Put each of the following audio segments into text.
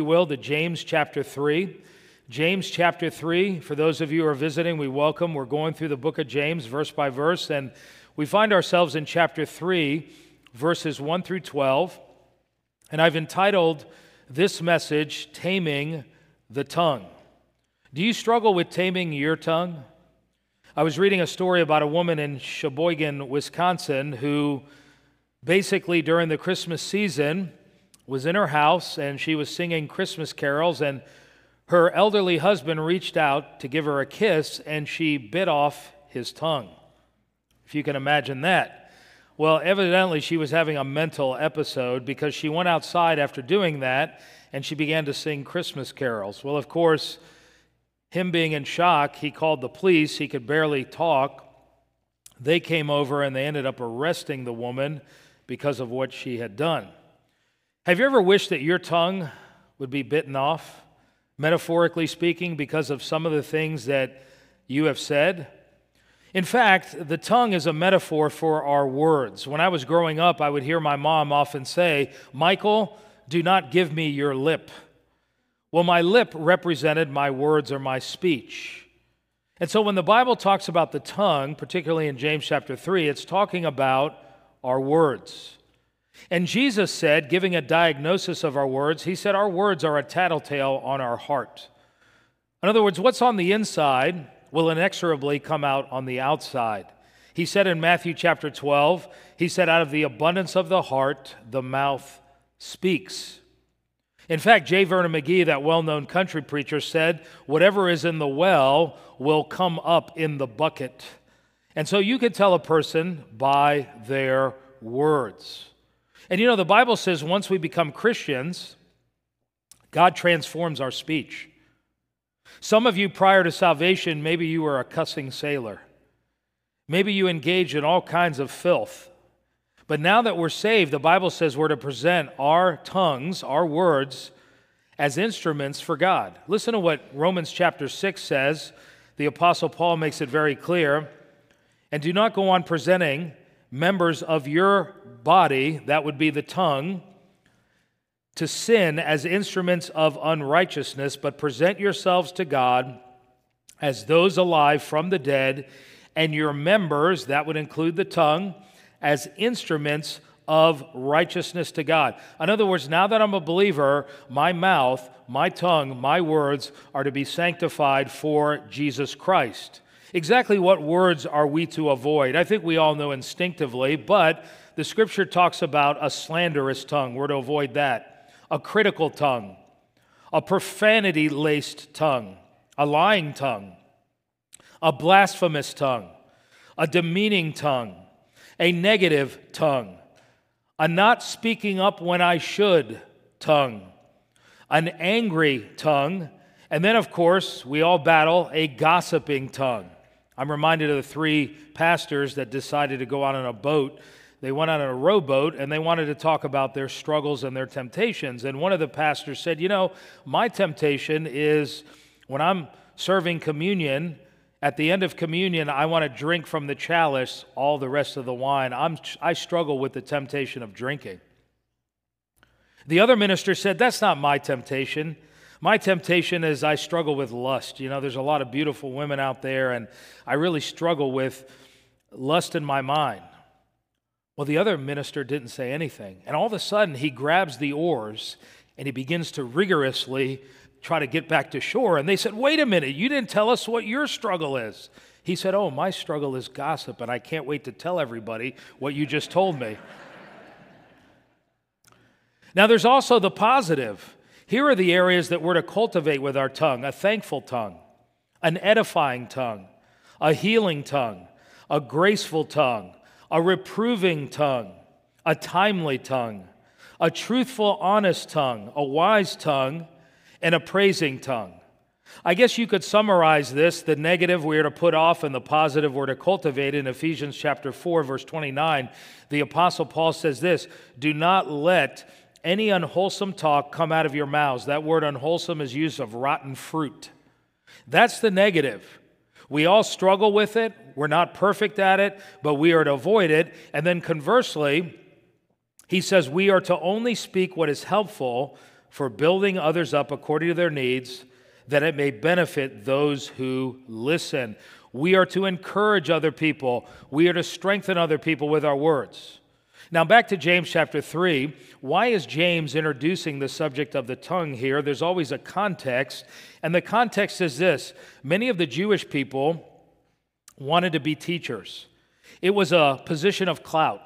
you will, to James chapter 3. James chapter 3, for those of you who are visiting, we welcome. We're going through the book of James verse by verse, and we find ourselves in chapter 3, verses 1 through 12. And I've entitled this message, Taming the Tongue. Do you struggle with taming your tongue? I was reading a story about a woman in Sheboygan, Wisconsin, who basically during the Christmas season, was in her house and she was singing Christmas carols, and her elderly husband reached out to give her a kiss, and she bit off his tongue. If you can imagine that. Well, evidently, she was having a mental episode because she went outside after doing that and she began to sing Christmas carols. Well, of course, him being in shock, he called the police. He could barely talk. They came over and they ended up arresting the woman because of what she had done. Have you ever wished that your tongue would be bitten off, metaphorically speaking, because of some of the things that you have said? In fact, the tongue is a metaphor for our words. When I was growing up, I would hear my mom often say, Michael, do not give me your lip. Well, my lip represented my words or my speech. And so when the Bible talks about the tongue, particularly in James chapter 3, it's talking about our words. And Jesus said, giving a diagnosis of our words, He said, Our words are a tattletale on our heart. In other words, what's on the inside will inexorably come out on the outside. He said in Matthew chapter 12, He said, Out of the abundance of the heart, the mouth speaks. In fact, J. Vernon McGee, that well known country preacher, said, Whatever is in the well will come up in the bucket. And so you can tell a person by their words. And you know, the Bible says once we become Christians, God transforms our speech. Some of you prior to salvation, maybe you were a cussing sailor. Maybe you engaged in all kinds of filth. But now that we're saved, the Bible says we're to present our tongues, our words, as instruments for God. Listen to what Romans chapter 6 says. The Apostle Paul makes it very clear. And do not go on presenting members of your body, that would be the tongue, to sin as instruments of unrighteousness, but present yourselves to God as those alive from the dead, and your members, that would include the tongue, as instruments of righteousness to God. In other words, now that I'm a believer, my mouth, my tongue, my words are to be sanctified for Jesus Christ. Exactly what words are we to avoid? I think we all know instinctively, but the scripture talks about a slanderous tongue. We're to avoid that. A critical tongue, a profanity laced tongue, a lying tongue, a blasphemous tongue, a demeaning tongue, a negative tongue, a not speaking up when I should tongue, an angry tongue, and then, of course, we all battle a gossiping tongue. I'm reminded of the three pastors that decided to go out on a boat they went on a rowboat and they wanted to talk about their struggles and their temptations. And one of the pastors said, You know, my temptation is when I'm serving communion, at the end of communion, I want to drink from the chalice all the rest of the wine. I'm, I struggle with the temptation of drinking. The other minister said, That's not my temptation. My temptation is I struggle with lust. You know, there's a lot of beautiful women out there, and I really struggle with lust in my mind. Well, the other minister didn't say anything. And all of a sudden, he grabs the oars and he begins to rigorously try to get back to shore. And they said, Wait a minute, you didn't tell us what your struggle is. He said, Oh, my struggle is gossip, and I can't wait to tell everybody what you just told me. now, there's also the positive. Here are the areas that we're to cultivate with our tongue a thankful tongue, an edifying tongue, a healing tongue, a graceful tongue, a reproving tongue, a timely tongue, a truthful, honest tongue, a wise tongue, and a praising tongue. I guess you could summarize this the negative we are to put off and the positive we're to cultivate in Ephesians chapter 4 verse 29. The apostle Paul says this, "Do not let any unwholesome talk come out of your mouths." That word unwholesome is used of rotten fruit. That's the negative. We all struggle with it. We're not perfect at it, but we are to avoid it. And then conversely, he says we are to only speak what is helpful for building others up according to their needs, that it may benefit those who listen. We are to encourage other people, we are to strengthen other people with our words. Now, back to James chapter 3. Why is James introducing the subject of the tongue here? There's always a context, and the context is this many of the Jewish people wanted to be teachers, it was a position of clout.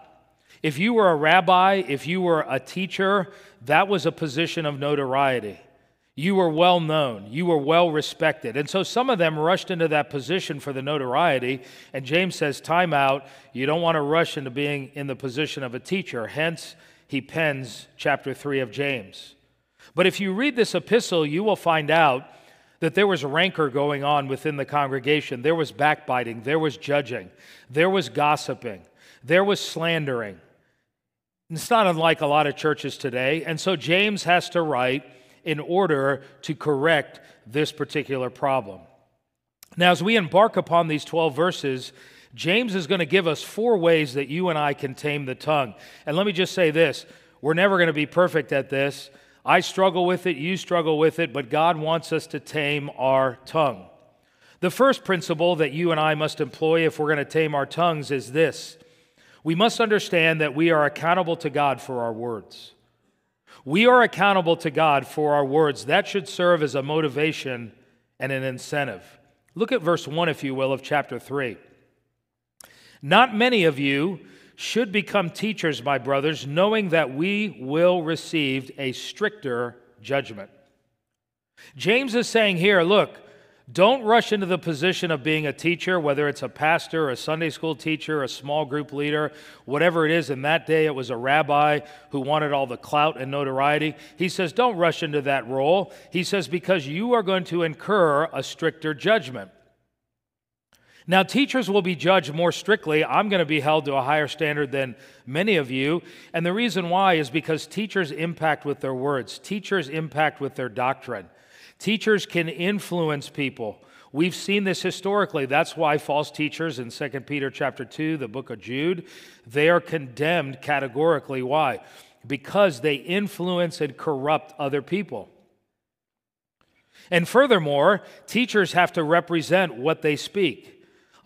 If you were a rabbi, if you were a teacher, that was a position of notoriety. You were well known, you were well respected. And so some of them rushed into that position for the notoriety. And James says, Time out. You don't want to rush into being in the position of a teacher. Hence, he pens chapter 3 of James. But if you read this epistle, you will find out that there was rancor going on within the congregation. There was backbiting, there was judging, there was gossiping, there was slandering. It's not unlike a lot of churches today. And so James has to write in order to correct this particular problem. Now, as we embark upon these 12 verses, James is going to give us four ways that you and I can tame the tongue. And let me just say this we're never going to be perfect at this. I struggle with it, you struggle with it, but God wants us to tame our tongue. The first principle that you and I must employ if we're going to tame our tongues is this we must understand that we are accountable to God for our words. We are accountable to God for our words. That should serve as a motivation and an incentive. Look at verse 1, if you will, of chapter 3. Not many of you should become teachers, my brothers, knowing that we will receive a stricter judgment. James is saying here, look, don't rush into the position of being a teacher, whether it's a pastor, a Sunday school teacher, a small group leader, whatever it is. In that day, it was a rabbi who wanted all the clout and notoriety. He says, don't rush into that role. He says, because you are going to incur a stricter judgment. Now, teachers will be judged more strictly. I'm going to be held to a higher standard than many of you. And the reason why is because teachers impact with their words, teachers impact with their doctrine. Teachers can influence people. We've seen this historically. That's why false teachers in 2 Peter chapter 2, the book of Jude, they are condemned categorically. Why? Because they influence and corrupt other people. And furthermore, teachers have to represent what they speak.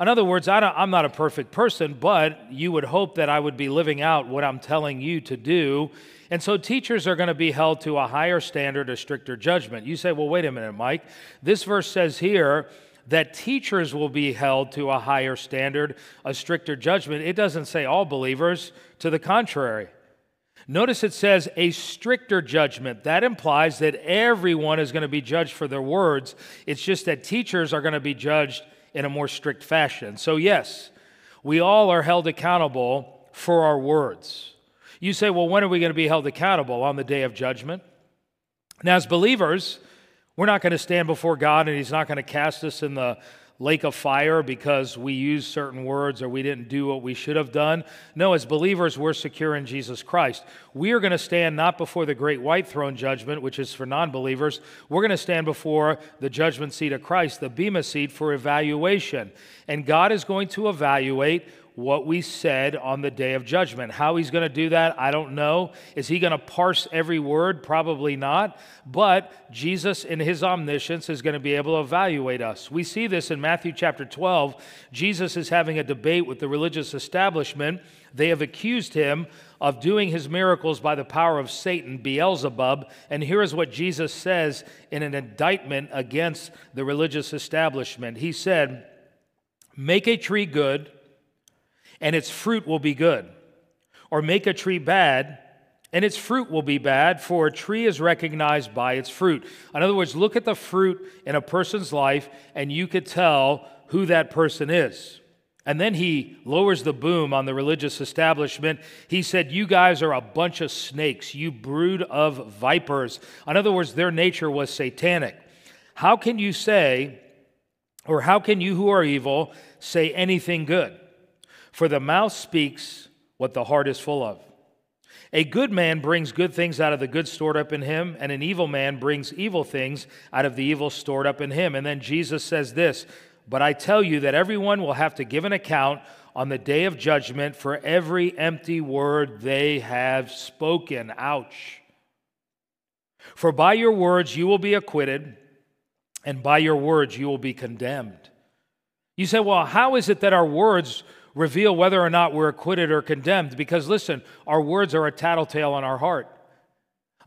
In other words, I am not a perfect person, but you would hope that I would be living out what I'm telling you to do. And so teachers are going to be held to a higher standard, a stricter judgment. You say, well, wait a minute, Mike. This verse says here that teachers will be held to a higher standard, a stricter judgment. It doesn't say all believers, to the contrary. Notice it says a stricter judgment. That implies that everyone is going to be judged for their words. It's just that teachers are going to be judged in a more strict fashion. So, yes, we all are held accountable for our words. You say, well, when are we going to be held accountable? On the day of judgment. Now, as believers, we're not going to stand before God and He's not going to cast us in the lake of fire because we used certain words or we didn't do what we should have done. No, as believers, we're secure in Jesus Christ. We are going to stand not before the great white throne judgment, which is for non believers. We're going to stand before the judgment seat of Christ, the Bema seat, for evaluation. And God is going to evaluate what we said on the day of judgment. How he's going to do that, I don't know. Is he going to parse every word? Probably not. But Jesus, in his omniscience, is going to be able to evaluate us. We see this in Matthew chapter 12. Jesus is having a debate with the religious establishment. They have accused him of doing his miracles by the power of Satan, Beelzebub. And here is what Jesus says in an indictment against the religious establishment. He said, Make a tree good and its fruit will be good. Or make a tree bad, and its fruit will be bad, for a tree is recognized by its fruit. In other words, look at the fruit in a person's life, and you could tell who that person is. And then he lowers the boom on the religious establishment. He said, You guys are a bunch of snakes, you brood of vipers. In other words, their nature was satanic. How can you say, or how can you who are evil say anything good? For the mouth speaks what the heart is full of. A good man brings good things out of the good stored up in him, and an evil man brings evil things out of the evil stored up in him. And then Jesus says this But I tell you that everyone will have to give an account on the day of judgment for every empty word they have spoken. Ouch. For by your words you will be acquitted, and by your words you will be condemned. You say, well, how is it that our words reveal whether or not we're acquitted or condemned? Because listen, our words are a tattletale on our heart.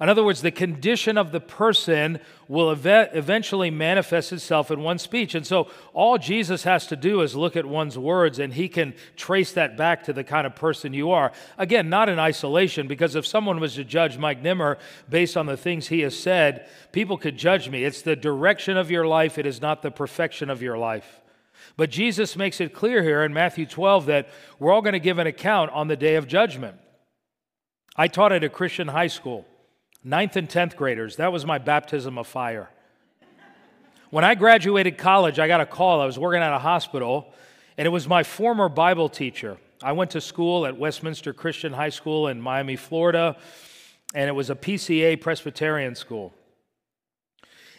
In other words, the condition of the person will ev- eventually manifest itself in one speech. And so all Jesus has to do is look at one's words and he can trace that back to the kind of person you are. Again, not in isolation, because if someone was to judge Mike Nimmer based on the things he has said, people could judge me. It's the direction of your life, it is not the perfection of your life. But Jesus makes it clear here in Matthew 12 that we're all going to give an account on the day of judgment. I taught at a Christian high school. Ninth and 10th graders, that was my baptism of fire. When I graduated college, I got a call. I was working at a hospital, and it was my former Bible teacher. I went to school at Westminster Christian High School in Miami, Florida, and it was a PCA Presbyterian school.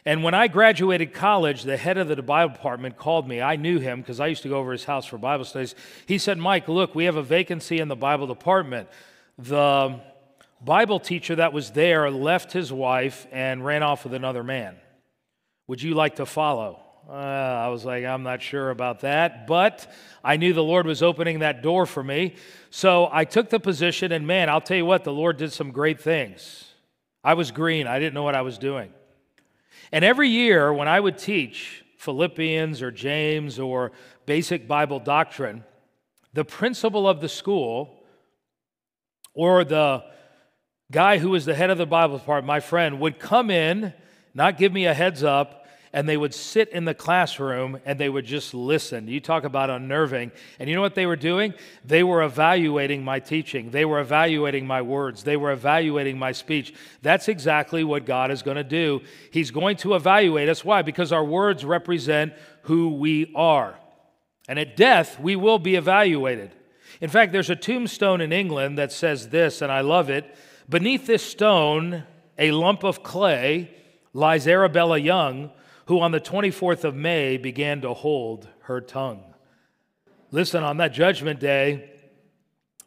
And when I graduated college, the head of the Bible department called me. I knew him because I used to go over his house for Bible studies. He said, Mike, look, we have a vacancy in the Bible department. The Bible teacher that was there left his wife and ran off with another man. Would you like to follow? Uh, I was like, I'm not sure about that, but I knew the Lord was opening that door for me. So I took the position, and man, I'll tell you what, the Lord did some great things. I was green, I didn't know what I was doing. And every year, when I would teach Philippians or James or basic Bible doctrine, the principal of the school or the guy who was the head of the Bible department, my friend, would come in, not give me a heads up, and they would sit in the classroom and they would just listen. You talk about unnerving. And you know what they were doing? They were evaluating my teaching, they were evaluating my words, they were evaluating my speech. That's exactly what God is going to do. He's going to evaluate us. Why? Because our words represent who we are. And at death, we will be evaluated. In fact, there's a tombstone in England that says this, and I love it. Beneath this stone, a lump of clay, lies Arabella Young, who on the 24th of May began to hold her tongue. Listen, on that judgment day,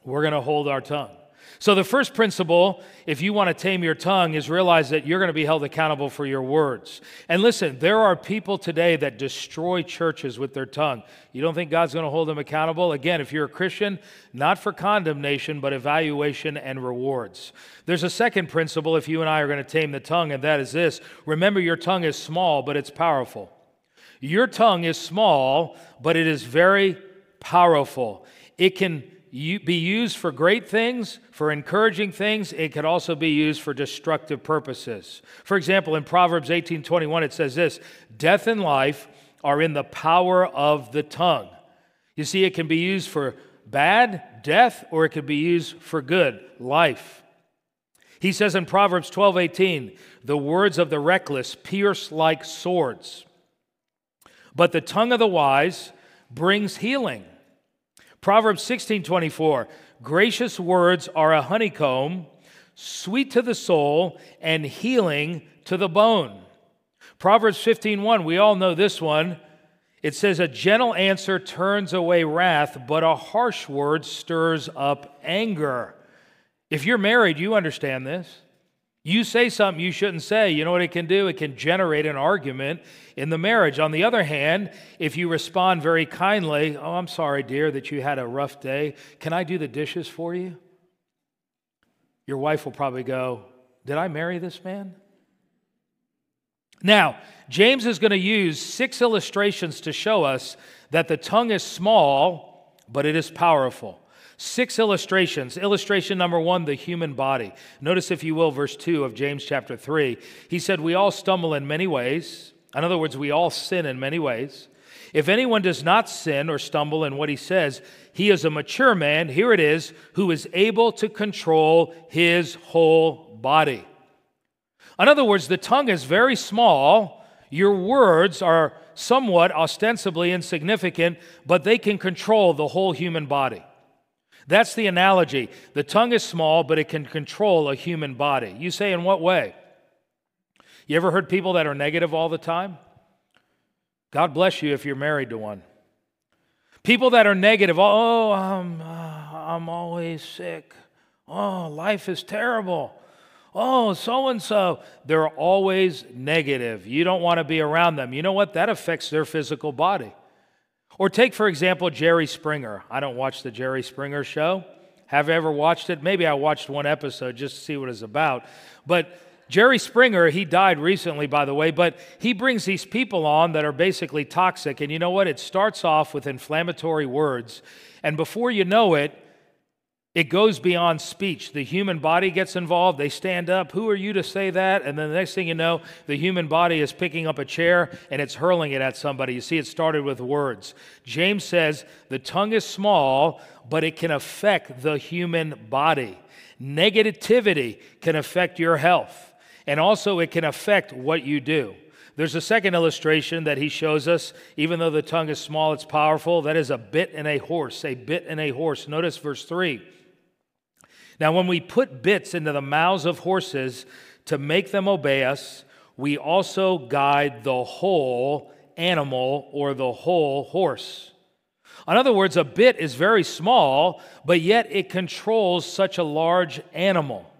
we're going to hold our tongue. So, the first principle, if you want to tame your tongue, is realize that you're going to be held accountable for your words. And listen, there are people today that destroy churches with their tongue. You don't think God's going to hold them accountable? Again, if you're a Christian, not for condemnation, but evaluation and rewards. There's a second principle if you and I are going to tame the tongue, and that is this remember, your tongue is small, but it's powerful. Your tongue is small, but it is very powerful. It can be used for great things, for encouraging things. It could also be used for destructive purposes. For example, in Proverbs 18:21 it says this, "Death and life are in the power of the tongue." You see, it can be used for bad, death, or it could be used for good, life. He says in Proverbs 12:18, "The words of the reckless pierce like swords, but the tongue of the wise brings healing." Proverbs 16 24, gracious words are a honeycomb, sweet to the soul, and healing to the bone. Proverbs 15 1, we all know this one. It says, A gentle answer turns away wrath, but a harsh word stirs up anger. If you're married, you understand this. You say something you shouldn't say, you know what it can do? It can generate an argument in the marriage. On the other hand, if you respond very kindly, Oh, I'm sorry, dear, that you had a rough day. Can I do the dishes for you? Your wife will probably go, Did I marry this man? Now, James is going to use six illustrations to show us that the tongue is small, but it is powerful. Six illustrations. Illustration number one, the human body. Notice, if you will, verse 2 of James chapter 3. He said, We all stumble in many ways. In other words, we all sin in many ways. If anyone does not sin or stumble in what he says, he is a mature man, here it is, who is able to control his whole body. In other words, the tongue is very small. Your words are somewhat ostensibly insignificant, but they can control the whole human body. That's the analogy. The tongue is small, but it can control a human body. You say, in what way? You ever heard people that are negative all the time? God bless you if you're married to one. People that are negative, oh, I'm, uh, I'm always sick. Oh, life is terrible. Oh, so and so. They're always negative. You don't want to be around them. You know what? That affects their physical body. Or take, for example, Jerry Springer. I don't watch the Jerry Springer show. Have you ever watched it? Maybe I watched one episode just to see what it's about. But Jerry Springer, he died recently, by the way, but he brings these people on that are basically toxic. And you know what? It starts off with inflammatory words. And before you know it, it goes beyond speech. The human body gets involved. They stand up. Who are you to say that? And then the next thing you know, the human body is picking up a chair and it's hurling it at somebody. You see, it started with words. James says the tongue is small, but it can affect the human body. Negativity can affect your health, and also it can affect what you do. There's a second illustration that he shows us. Even though the tongue is small, it's powerful. That is a bit in a horse, a bit in a horse. Notice verse 3. Now, when we put bits into the mouths of horses to make them obey us, we also guide the whole animal or the whole horse. In other words, a bit is very small, but yet it controls such a large animal.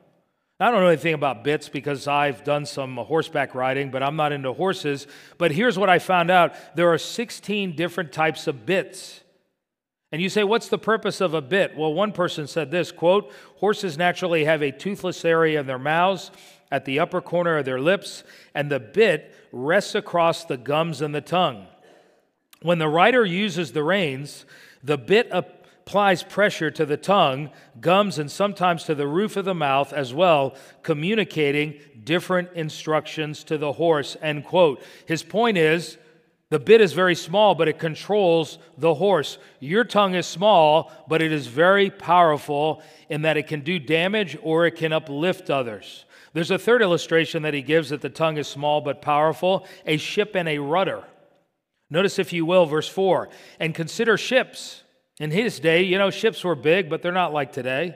I don't know anything about bits because I've done some horseback riding, but I'm not into horses. But here's what I found out there are 16 different types of bits. And you say, what's the purpose of a bit? Well, one person said this quote, horses naturally have a toothless area in their mouths at the upper corner of their lips, and the bit rests across the gums and the tongue. When the rider uses the reins, the bit applies pressure to the tongue, gums, and sometimes to the roof of the mouth as well, communicating different instructions to the horse. End quote. His point is, the bit is very small, but it controls the horse. Your tongue is small, but it is very powerful in that it can do damage or it can uplift others. There's a third illustration that he gives that the tongue is small but powerful a ship and a rudder. Notice, if you will, verse 4 and consider ships. In his day, you know, ships were big, but they're not like today.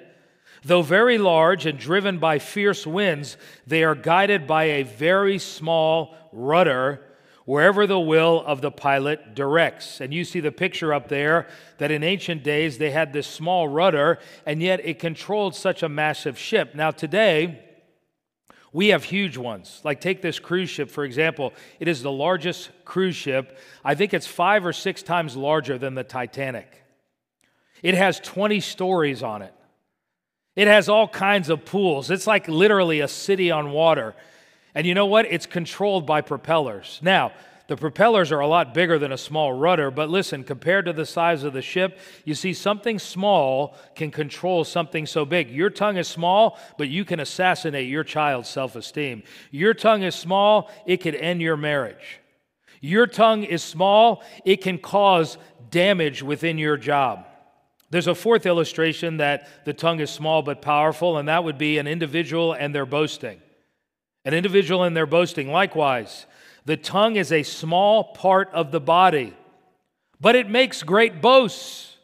Though very large and driven by fierce winds, they are guided by a very small rudder wherever the will of the pilot directs. And you see the picture up there that in ancient days they had this small rudder, and yet it controlled such a massive ship. Now, today, we have huge ones. Like, take this cruise ship, for example. It is the largest cruise ship. I think it's five or six times larger than the Titanic. It has 20 stories on it. It has all kinds of pools. It's like literally a city on water. And you know what? It's controlled by propellers. Now, the propellers are a lot bigger than a small rudder, but listen, compared to the size of the ship, you see, something small can control something so big. Your tongue is small, but you can assassinate your child's self esteem. Your tongue is small, it could end your marriage. Your tongue is small, it can cause damage within your job. There's a fourth illustration that the tongue is small but powerful, and that would be an individual and their boasting an individual in their boasting. Likewise, the tongue is a small part of the body, but it makes great boasts.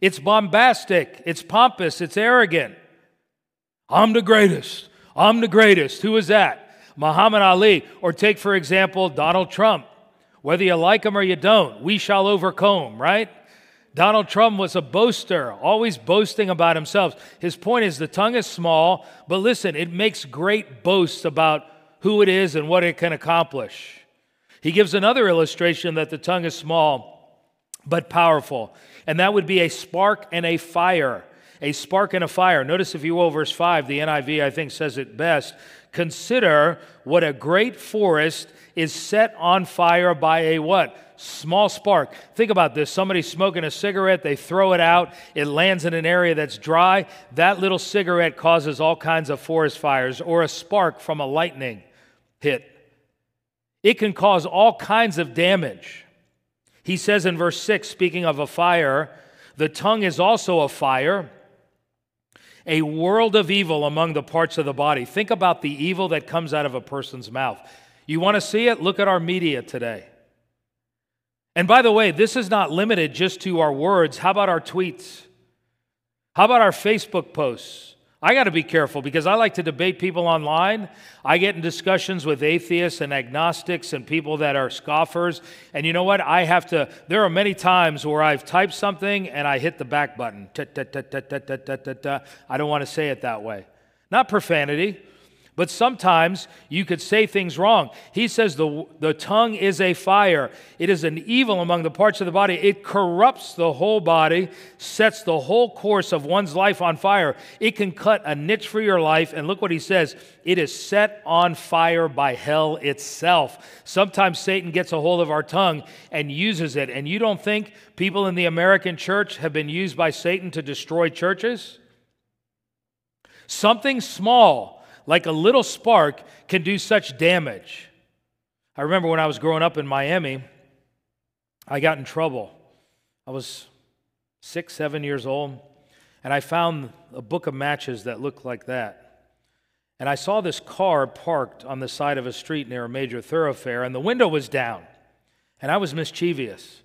It's bombastic, it's pompous, it's arrogant. I'm the greatest. I'm the greatest. Who is that? Muhammad Ali. Or take, for example, Donald Trump. Whether you like him or you don't, we shall overcome, right? Donald Trump was a boaster, always boasting about himself. His point is the tongue is small, but listen, it makes great boasts about who it is and what it can accomplish. He gives another illustration that the tongue is small but powerful, and that would be a spark and a fire. A spark and a fire. Notice, if you will, verse 5, the NIV, I think, says it best. Consider what a great forest is set on fire by a what? Small spark. Think about this. Somebody's smoking a cigarette, they throw it out, it lands in an area that's dry. That little cigarette causes all kinds of forest fires, or a spark from a lightning hit. It can cause all kinds of damage. He says in verse 6, speaking of a fire, the tongue is also a fire a world of evil among the parts of the body. Think about the evil that comes out of a person's mouth. You want to see it? Look at our media today. And by the way, this is not limited just to our words. How about our tweets? How about our Facebook posts? I got to be careful because I like to debate people online. I get in discussions with atheists and agnostics and people that are scoffers. And you know what? I have to, there are many times where I've typed something and I hit the back button. I don't want to say it that way. Not profanity, But sometimes you could say things wrong. He says the, the tongue is a fire. It is an evil among the parts of the body. It corrupts the whole body, sets the whole course of one's life on fire. It can cut a niche for your life. And look what he says it is set on fire by hell itself. Sometimes Satan gets a hold of our tongue and uses it. And you don't think people in the American church have been used by Satan to destroy churches? Something small like a little spark, can do such damage. I remember when I was growing up in Miami, I got in trouble. I was six, seven years old, and I found a book of matches that looked like that. And I saw this car parked on the side of a street near a major thoroughfare, and the window was down. And I was mischievous.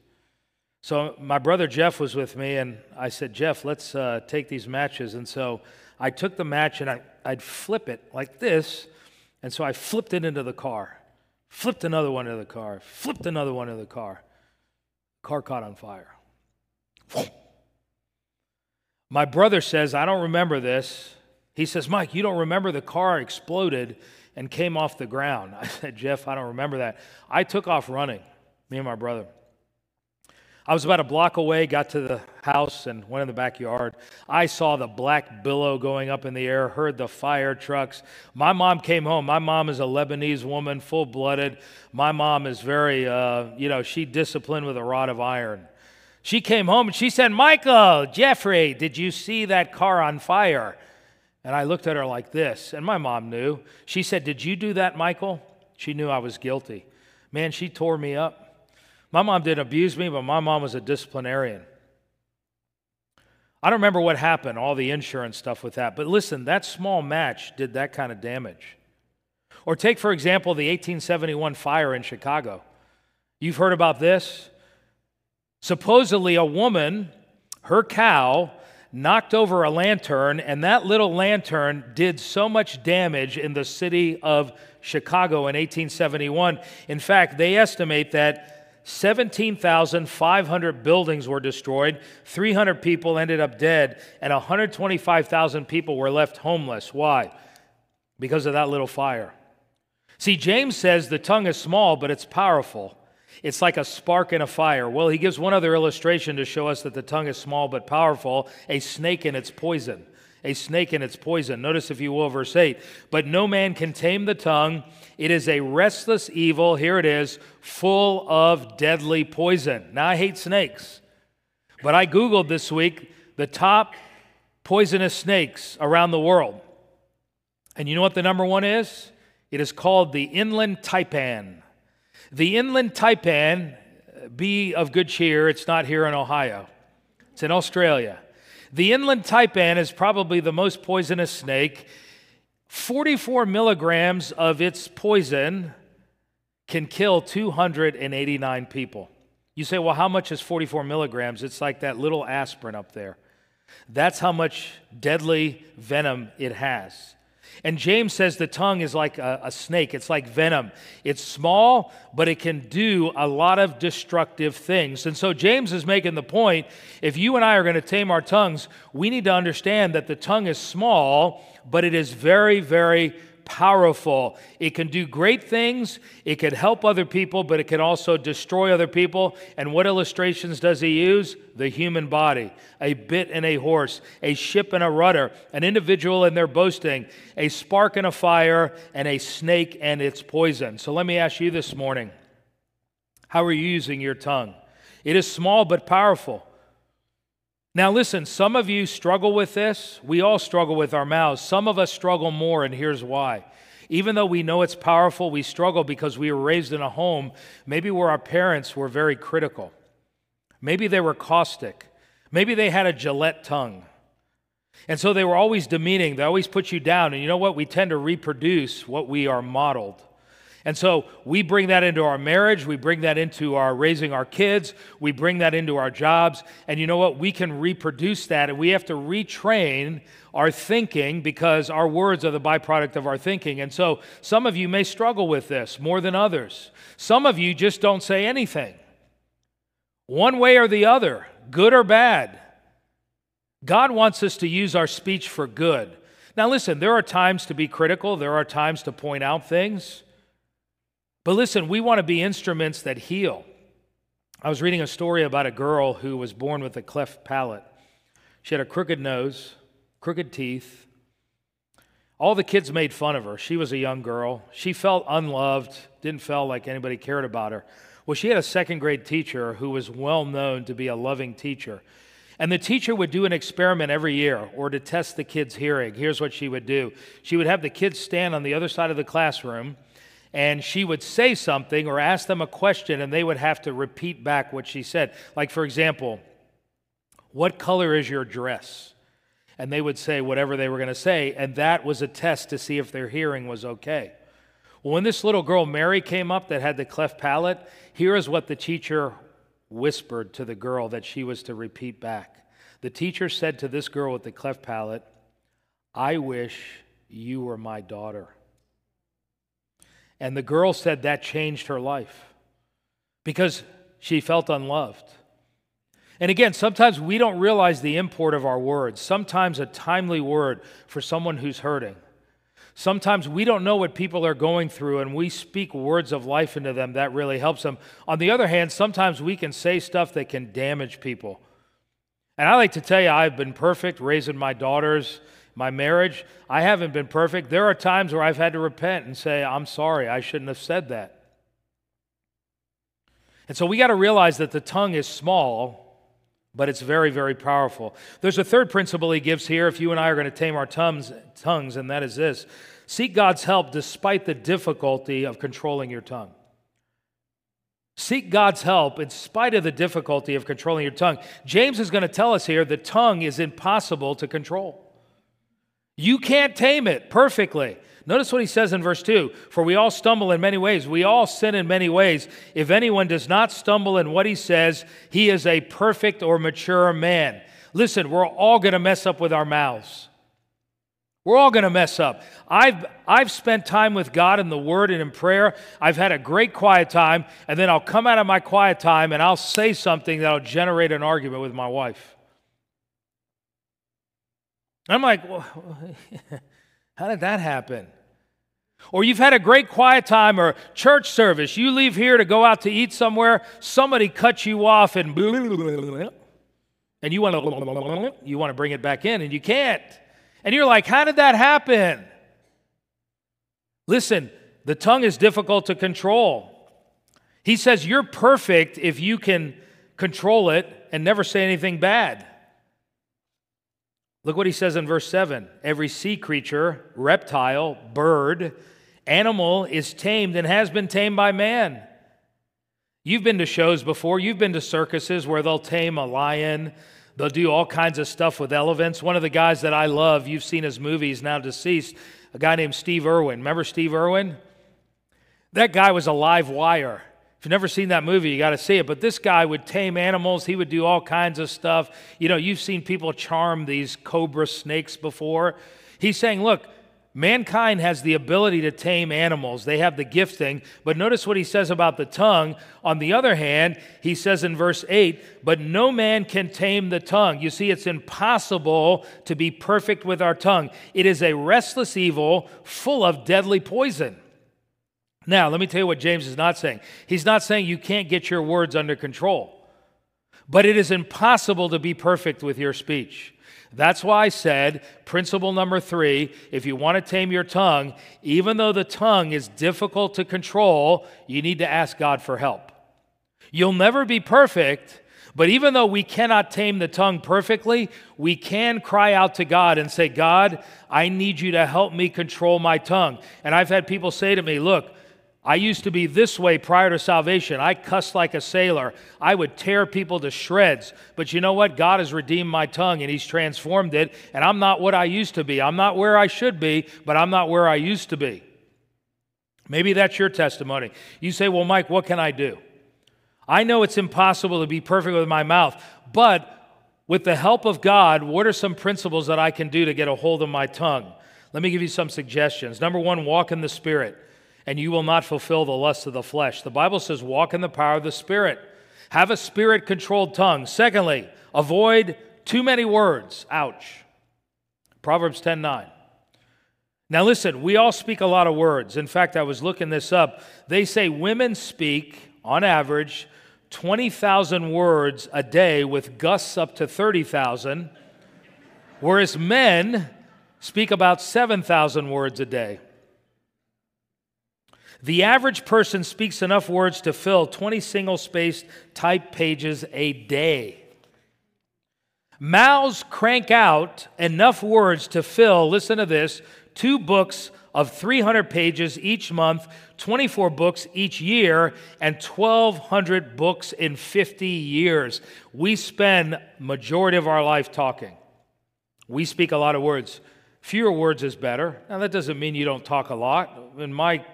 So my brother Jeff was with me, and I said, Jeff, let's uh, take these matches. And so I took the match and I, I'd flip it like this. And so I flipped it into the car, flipped another one into the car, flipped another one into the car. Car caught on fire. My brother says, I don't remember this. He says, Mike, you don't remember the car exploded and came off the ground. I said, Jeff, I don't remember that. I took off running, me and my brother. I was about a block away, got to the house, and went in the backyard. I saw the black billow going up in the air, heard the fire trucks. My mom came home. My mom is a Lebanese woman, full blooded. My mom is very, uh, you know, she disciplined with a rod of iron. She came home and she said, Michael, Jeffrey, did you see that car on fire? And I looked at her like this, and my mom knew. She said, Did you do that, Michael? She knew I was guilty. Man, she tore me up. My mom didn't abuse me, but my mom was a disciplinarian. I don't remember what happened, all the insurance stuff with that, but listen, that small match did that kind of damage. Or take, for example, the 1871 fire in Chicago. You've heard about this? Supposedly, a woman, her cow, knocked over a lantern, and that little lantern did so much damage in the city of Chicago in 1871. In fact, they estimate that 17,500 buildings were destroyed, 300 people ended up dead, and 125,000 people were left homeless. Why? Because of that little fire. See, James says the tongue is small, but it's powerful. It's like a spark in a fire. Well, he gives one other illustration to show us that the tongue is small but powerful a snake and its poison a snake and its poison. Notice, if you will, verse 8. But no man can tame the tongue. It is a restless evil. Here it is, full of deadly poison. Now, I hate snakes, but I Googled this week the top poisonous snakes around the world. And you know what the number one is? It is called the inland taipan. The inland taipan, be of good cheer, it's not here in Ohio, it's in Australia. The inland taipan is probably the most poisonous snake. 44 milligrams of its poison can kill 289 people. You say, well, how much is 44 milligrams? It's like that little aspirin up there. That's how much deadly venom it has. And James says the tongue is like a, a, snake, it's like venom. It's small, but it can do a lot of destructive things. And so James is making the point if you and I are going to tame our tongues, we need to understand that the tongue is small, but it is very, very powerful. It can do great things, it can help other people, but it can also destroy other people. And what illustrations does he use? The human body, a bit and a horse, a ship and a rudder, an individual and their boasting, a spark and a fire, and a snake and its poison. So let me ask you this morning how are you using your tongue? It is small but powerful. Now, listen, some of you struggle with this. We all struggle with our mouths. Some of us struggle more, and here's why. Even though we know it's powerful, we struggle because we were raised in a home maybe where our parents were very critical. Maybe they were caustic. Maybe they had a Gillette tongue. And so they were always demeaning. They always put you down. And you know what? We tend to reproduce what we are modeled. And so we bring that into our marriage, we bring that into our raising our kids, we bring that into our jobs. And you know what? We can reproduce that, and we have to retrain our thinking because our words are the byproduct of our thinking. And so some of you may struggle with this more than others. Some of you just don't say anything, one way or the other, good or bad. God wants us to use our speech for good. Now, listen, there are times to be critical, there are times to point out things. But listen, we want to be instruments that heal. I was reading a story about a girl who was born with a cleft palate. She had a crooked nose, crooked teeth. All the kids made fun of her. She was a young girl. She felt unloved, didn't feel like anybody cared about her. Well, she had a second grade teacher who was well known to be a loving teacher. And the teacher would do an experiment every year or to test the kids' hearing. Here's what she would do she would have the kids stand on the other side of the classroom, and she would say something or ask them a question, and they would have to repeat back what she said. Like, for example, what color is your dress? And they would say whatever they were going to say, and that was a test to see if their hearing was okay. Well, when this little girl, Mary, came up that had the cleft palate, here is what the teacher whispered to the girl that she was to repeat back. The teacher said to this girl with the cleft palate, I wish you were my daughter. And the girl said that changed her life because she felt unloved. And again, sometimes we don't realize the import of our words. Sometimes a timely word for someone who's hurting Sometimes we don't know what people are going through and we speak words of life into them that really helps them. On the other hand, sometimes we can say stuff that can damage people. And I like to tell you, I've been perfect raising my daughters, my marriage. I haven't been perfect. There are times where I've had to repent and say, I'm sorry, I shouldn't have said that. And so we got to realize that the tongue is small, but it's very, very powerful. There's a third principle he gives here if you and I are going to tame our tongues, tongues, and that is this seek God's help despite the difficulty of controlling your tongue. Seek God's help in spite of the difficulty of controlling your tongue. James is going to tell us here the tongue is impossible to control. You can't tame it perfectly. Notice what he says in verse 2 For we all stumble in many ways. We all sin in many ways. If anyone does not stumble in what he says, he is a perfect or mature man. Listen, we're all going to mess up with our mouths. We're all going to mess up. I've, I've spent time with God in the Word and in prayer. I've had a great quiet time, and then I'll come out of my quiet time and I'll say something that'll generate an argument with my wife. I'm like, well, how did that happen? Or you've had a great quiet time or church service. You leave here to go out to eat somewhere, somebody cuts you off and and you want to you want to bring it back in and you can't. And you're like, "How did that happen?" Listen, the tongue is difficult to control. He says you're perfect if you can control it and never say anything bad. Look what he says in verse 7 every sea creature, reptile, bird, animal is tamed and has been tamed by man. You've been to shows before, you've been to circuses where they'll tame a lion. They'll do all kinds of stuff with elephants. One of the guys that I love, you've seen his movies, now deceased, a guy named Steve Irwin. Remember Steve Irwin? That guy was a live wire. If you've never seen that movie, you got to see it. But this guy would tame animals. He would do all kinds of stuff. You know, you've seen people charm these cobra snakes before. He's saying, look, mankind has the ability to tame animals. They have the gifting. But notice what he says about the tongue. On the other hand, he says in verse 8, but no man can tame the tongue. You see, it's impossible to be perfect with our tongue. It is a restless evil full of deadly poison. Now, let me tell you what James is not saying. He's not saying you can't get your words under control, but it is impossible to be perfect with your speech. That's why I said, principle number three if you want to tame your tongue, even though the tongue is difficult to control, you need to ask God for help. You'll never be perfect, but even though we cannot tame the tongue perfectly, we can cry out to God and say, God, I need you to help me control my tongue. And I've had people say to me, Look, I used to be this way prior to salvation. I cussed like a sailor. I would tear people to shreds. But you know what? God has redeemed my tongue and He's transformed it. And I'm not what I used to be. I'm not where I should be, but I'm not where I used to be. Maybe that's your testimony. You say, Well, Mike, what can I do? I know it's impossible to be perfect with my mouth, but with the help of God, what are some principles that I can do to get a hold of my tongue? Let me give you some suggestions. Number one, walk in the Spirit and you will not fulfill the lust of the flesh. The Bible says, walk in the power of the Spirit. Have a spirit controlled tongue. Secondly, avoid too many words. Ouch. Proverbs 10 9. Now, listen, we all speak a lot of words. In fact, I was looking this up. They say women speak, on average, 20,000 words a day with gusts up to 30,000, whereas men speak about 7,000 words a day. The average person speaks enough words to fill 20 single spaced type pages a day. Mouths crank out enough words to fill, listen to this, two books of 300 pages each month, 24 books each year, and 1,200 books in 50 years. We spend majority of our life talking. We speak a lot of words. Fewer words is better. Now that doesn't mean you don't talk a lot. In my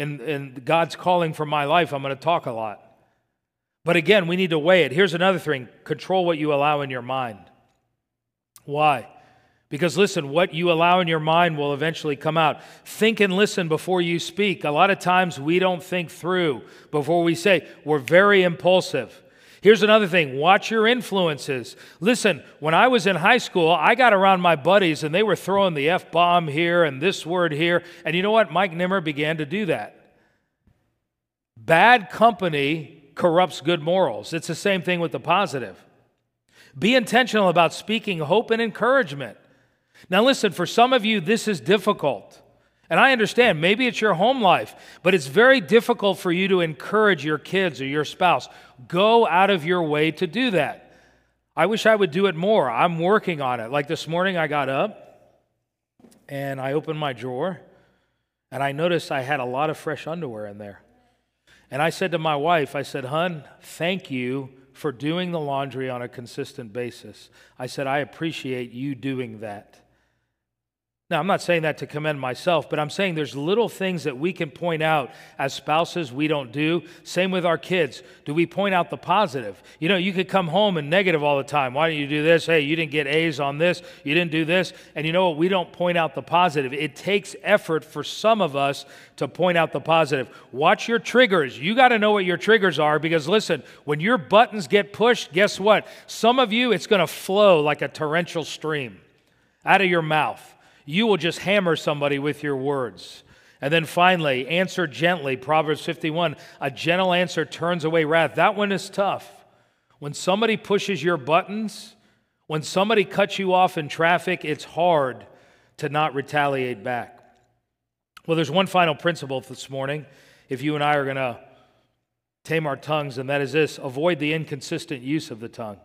in, in God's calling for my life, I'm going to talk a lot. But again, we need to weigh it. Here's another thing control what you allow in your mind. Why? Because listen, what you allow in your mind will eventually come out. Think and listen before you speak. A lot of times we don't think through before we say. We're very impulsive. Here's another thing watch your influences. Listen, when I was in high school, I got around my buddies and they were throwing the F bomb here and this word here. And you know what? Mike Nimmer began to do that. Bad company corrupts good morals. It's the same thing with the positive. Be intentional about speaking hope and encouragement. Now, listen, for some of you, this is difficult. And I understand, maybe it's your home life, but it's very difficult for you to encourage your kids or your spouse. Go out of your way to do that. I wish I would do it more. I'm working on it. Like this morning, I got up and I opened my drawer and I noticed I had a lot of fresh underwear in there. And I said to my wife, I said, Hun, thank you for doing the laundry on a consistent basis. I said, I appreciate you doing that. Now, I'm not saying that to commend myself, but I'm saying there's little things that we can point out as spouses we don't do. Same with our kids. Do we point out the positive? You know, you could come home and negative all the time. Why didn't you do this? Hey, you didn't get A's on this. You didn't do this. And you know what? We don't point out the positive. It takes effort for some of us to point out the positive. Watch your triggers. You got to know what your triggers are because listen, when your buttons get pushed, guess what? Some of you, it's going to flow like a torrential stream out of your mouth you will just hammer somebody with your words. And then finally, answer gently. Proverbs 51 a gentle answer turns away wrath. That one is tough. When somebody pushes your buttons, when somebody cuts you off in traffic, it's hard to not retaliate back. Well, there's one final principle this morning if you and I are going to tame our tongues, and that is this avoid the inconsistent use of the tongue.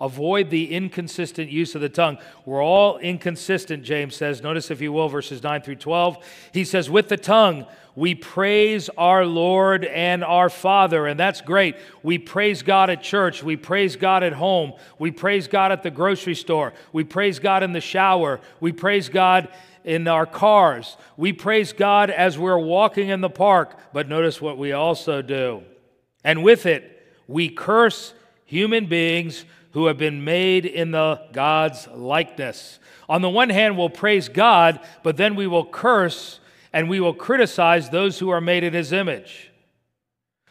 Avoid the inconsistent use of the tongue. We're all inconsistent, James says. Notice, if you will, verses 9 through 12. He says, With the tongue, we praise our Lord and our Father. And that's great. We praise God at church. We praise God at home. We praise God at the grocery store. We praise God in the shower. We praise God in our cars. We praise God as we're walking in the park. But notice what we also do. And with it, we curse human beings who have been made in the God's likeness. On the one hand, we'll praise God, but then we will curse and we will criticize those who are made in his image.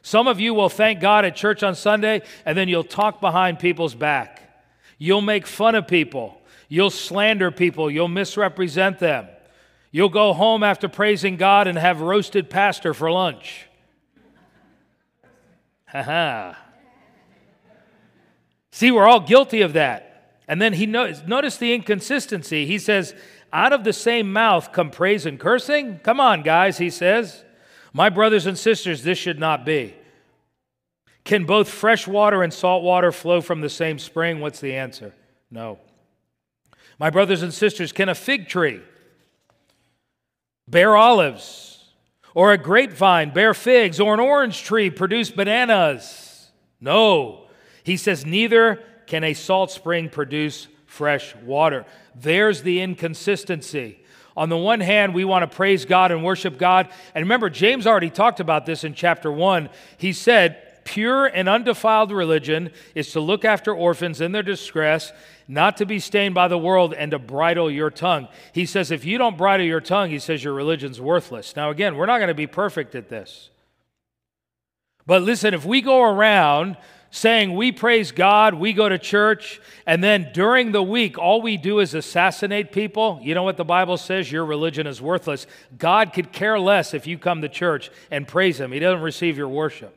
Some of you will thank God at church on Sunday, and then you'll talk behind people's back. You'll make fun of people. You'll slander people. You'll misrepresent them. You'll go home after praising God and have roasted pastor for lunch. Ha ha. See, we're all guilty of that. And then he knows, notice the inconsistency. He says, out of the same mouth come praise and cursing? Come on, guys, he says. My brothers and sisters, this should not be. Can both fresh water and salt water flow from the same spring? What's the answer? No. My brothers and sisters, can a fig tree bear olives? Or a grapevine bear figs? Or an orange tree produce bananas? No. He says, Neither can a salt spring produce fresh water. There's the inconsistency. On the one hand, we want to praise God and worship God. And remember, James already talked about this in chapter 1. He said, Pure and undefiled religion is to look after orphans in their distress, not to be stained by the world, and to bridle your tongue. He says, If you don't bridle your tongue, he says your religion's worthless. Now, again, we're not going to be perfect at this. But listen, if we go around saying we praise God, we go to church, and then during the week, all we do is assassinate people, you know what the Bible says? Your religion is worthless. God could care less if you come to church and praise Him, He doesn't receive your worship.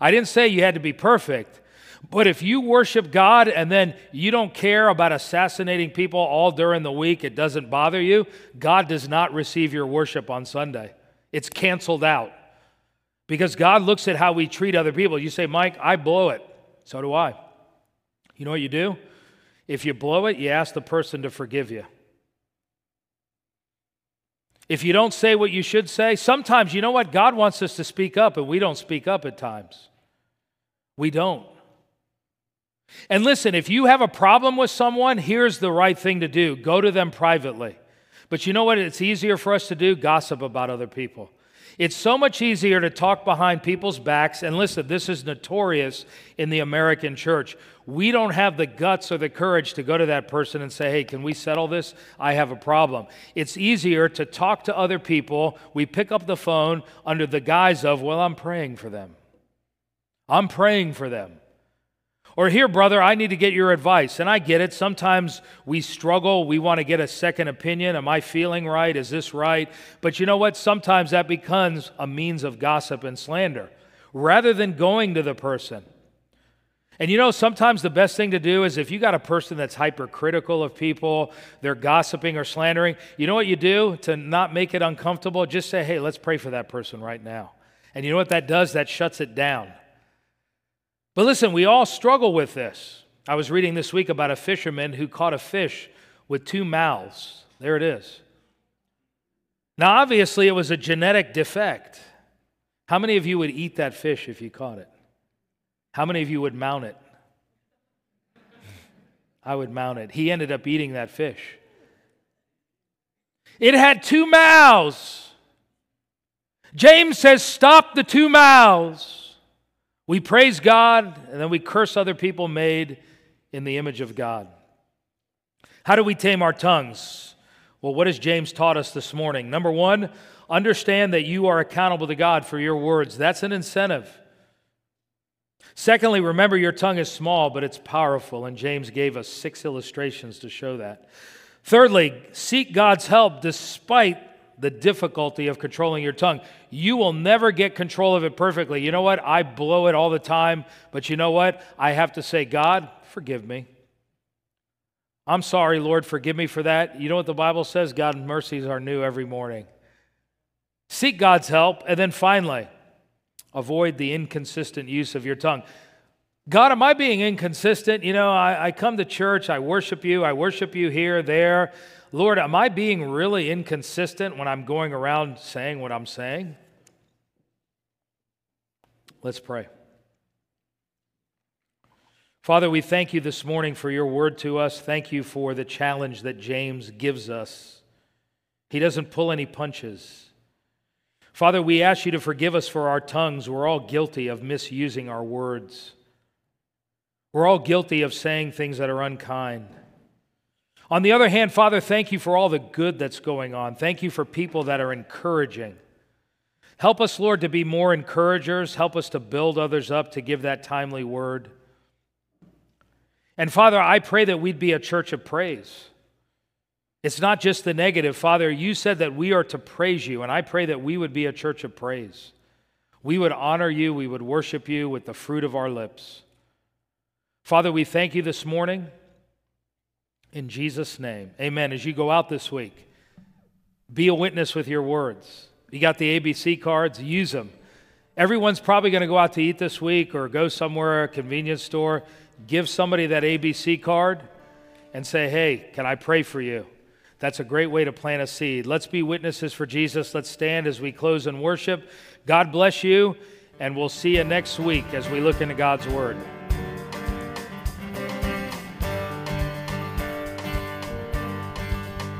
I didn't say you had to be perfect, but if you worship God and then you don't care about assassinating people all during the week, it doesn't bother you, God does not receive your worship on Sunday. It's canceled out. Because God looks at how we treat other people. You say, Mike, I blow it. So do I. You know what you do? If you blow it, you ask the person to forgive you. If you don't say what you should say, sometimes, you know what? God wants us to speak up, and we don't speak up at times. We don't. And listen, if you have a problem with someone, here's the right thing to do go to them privately. But you know what? It's easier for us to do gossip about other people. It's so much easier to talk behind people's backs. And listen, this is notorious in the American church. We don't have the guts or the courage to go to that person and say, hey, can we settle this? I have a problem. It's easier to talk to other people. We pick up the phone under the guise of, well, I'm praying for them. I'm praying for them. Or here, brother, I need to get your advice. And I get it. Sometimes we struggle. We want to get a second opinion. Am I feeling right? Is this right? But you know what? Sometimes that becomes a means of gossip and slander rather than going to the person. And you know, sometimes the best thing to do is if you got a person that's hypercritical of people, they're gossiping or slandering, you know what you do to not make it uncomfortable? Just say, hey, let's pray for that person right now. And you know what that does? That shuts it down. But listen, we all struggle with this. I was reading this week about a fisherman who caught a fish with two mouths. There it is. Now, obviously, it was a genetic defect. How many of you would eat that fish if you caught it? How many of you would mount it? I would mount it. He ended up eating that fish. It had two mouths. James says, Stop the two mouths. We praise God and then we curse other people made in the image of God. How do we tame our tongues? Well, what has James taught us this morning? Number one, understand that you are accountable to God for your words. That's an incentive. Secondly, remember your tongue is small, but it's powerful, and James gave us six illustrations to show that. Thirdly, seek God's help despite the difficulty of controlling your tongue. You will never get control of it perfectly. You know what? I blow it all the time, but you know what? I have to say, God, forgive me. I'm sorry, Lord, forgive me for that. You know what the Bible says? God's mercies are new every morning. Seek God's help, and then finally, avoid the inconsistent use of your tongue. God, am I being inconsistent? You know, I, I come to church, I worship you, I worship you here, there. Lord, am I being really inconsistent when I'm going around saying what I'm saying? Let's pray. Father, we thank you this morning for your word to us. Thank you for the challenge that James gives us. He doesn't pull any punches. Father, we ask you to forgive us for our tongues. We're all guilty of misusing our words. We're all guilty of saying things that are unkind. On the other hand, Father, thank you for all the good that's going on. Thank you for people that are encouraging. Help us, Lord, to be more encouragers. Help us to build others up, to give that timely word. And Father, I pray that we'd be a church of praise. It's not just the negative. Father, you said that we are to praise you, and I pray that we would be a church of praise. We would honor you, we would worship you with the fruit of our lips. Father, we thank you this morning. In Jesus' name, amen. As you go out this week, be a witness with your words. You got the ABC cards, use them. Everyone's probably going to go out to eat this week or go somewhere, a convenience store. Give somebody that ABC card and say, hey, can I pray for you? That's a great way to plant a seed. Let's be witnesses for Jesus. Let's stand as we close in worship. God bless you, and we'll see you next week as we look into God's Word.